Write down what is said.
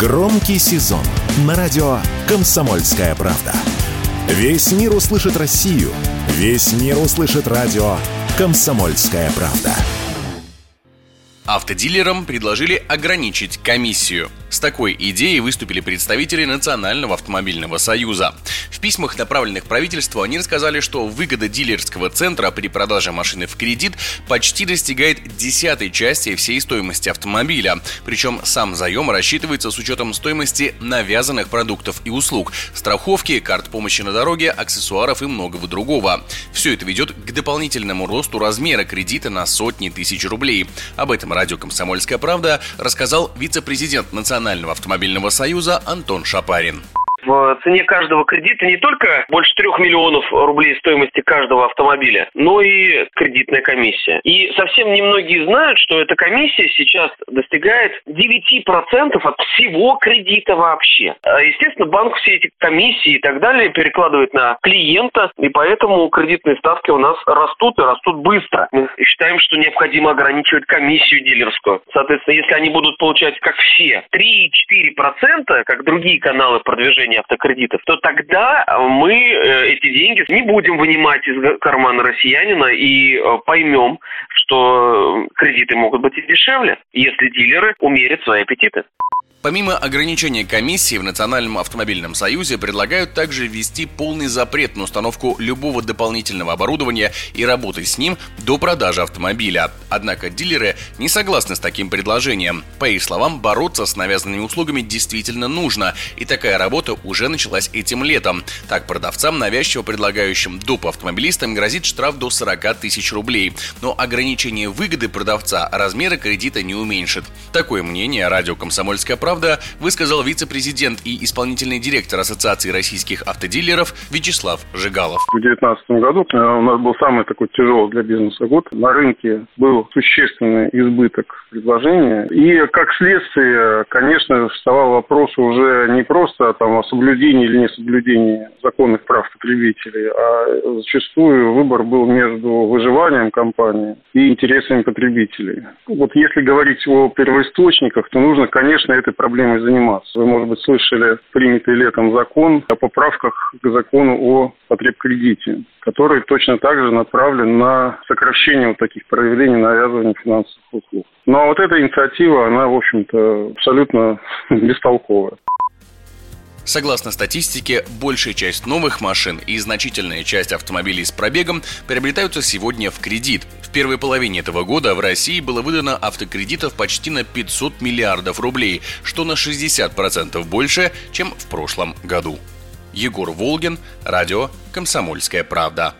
Громкий сезон на радио «Комсомольская правда». Весь мир услышит Россию. Весь мир услышит радио «Комсомольская правда». Автодилерам предложили ограничить комиссию. С такой идеей выступили представители Национального автомобильного союза. В письмах, направленных правительству, они рассказали, что выгода дилерского центра при продаже машины в кредит почти достигает десятой части всей стоимости автомобиля. Причем сам заем рассчитывается с учетом стоимости навязанных продуктов и услуг, страховки, карт помощи на дороге, аксессуаров и многого другого. Все это ведет к дополнительному росту размера кредита на сотни тысяч рублей. Об этом радио «Комсомольская правда» рассказал вице-президент Национального Национального автомобильного союза Антон Шапарин. В цене каждого кредита не только больше трех миллионов рублей стоимости каждого автомобиля, но и кредитная комиссия. И совсем немногие знают, что эта комиссия сейчас достигает 9% от всего кредита вообще. А, естественно, банк все эти комиссии и так далее перекладывает на клиента, и поэтому кредитные ставки у нас растут и растут быстро. Мы считаем, что необходимо ограничивать комиссию дилерскую. Соответственно, если они будут получать, как все, 3-4%, как другие каналы продвижения автокредитов, то тогда э, мы э, эти деньги не будем вынимать из кармана россиянина и э, поймем, что кредиты могут быть и дешевле, если дилеры умерят свои аппетиты. Помимо ограничения комиссии в Национальном автомобильном союзе предлагают также ввести полный запрет на установку любого дополнительного оборудования и работы с ним до продажи автомобиля. Однако дилеры не согласны с таким предложением. По их словам, бороться с навязанными услугами действительно нужно, и такая работа уже началась этим летом. Так, продавцам, навязчиво предлагающим доп. автомобилистам, грозит штраф до 40 тысяч рублей. Но ограничение выгоды продавца размера кредита не уменьшит. Такое мнение радио «Комсомольская правда» правда» высказал вице-президент и исполнительный директор Ассоциации российских автодилеров Вячеслав Жигалов. В 2019 году э, у нас был самый такой тяжелый для бизнеса год. На рынке был существенный избыток предложения. И как следствие, конечно, вставал вопрос уже не просто там, о соблюдении или несоблюдении законных прав потребителей, а зачастую выбор был между выживанием компании и интересами потребителей. Вот если говорить о первоисточниках, то нужно, конечно, этой проблемой заниматься. Вы, может быть, слышали принятый летом закон о поправках к закону о потребкредите, который точно так же направлен на сокращение вот таких проявлений навязывания финансовых услуг. Но вот эта инициатива, она, в общем-то, абсолютно бестолковая. Согласно статистике, большая часть новых машин и значительная часть автомобилей с пробегом приобретаются сегодня в кредит. В первой половине этого года в России было выдано автокредитов почти на 500 миллиардов рублей, что на 60% больше, чем в прошлом году. Егор Волгин, радио «Комсомольская правда».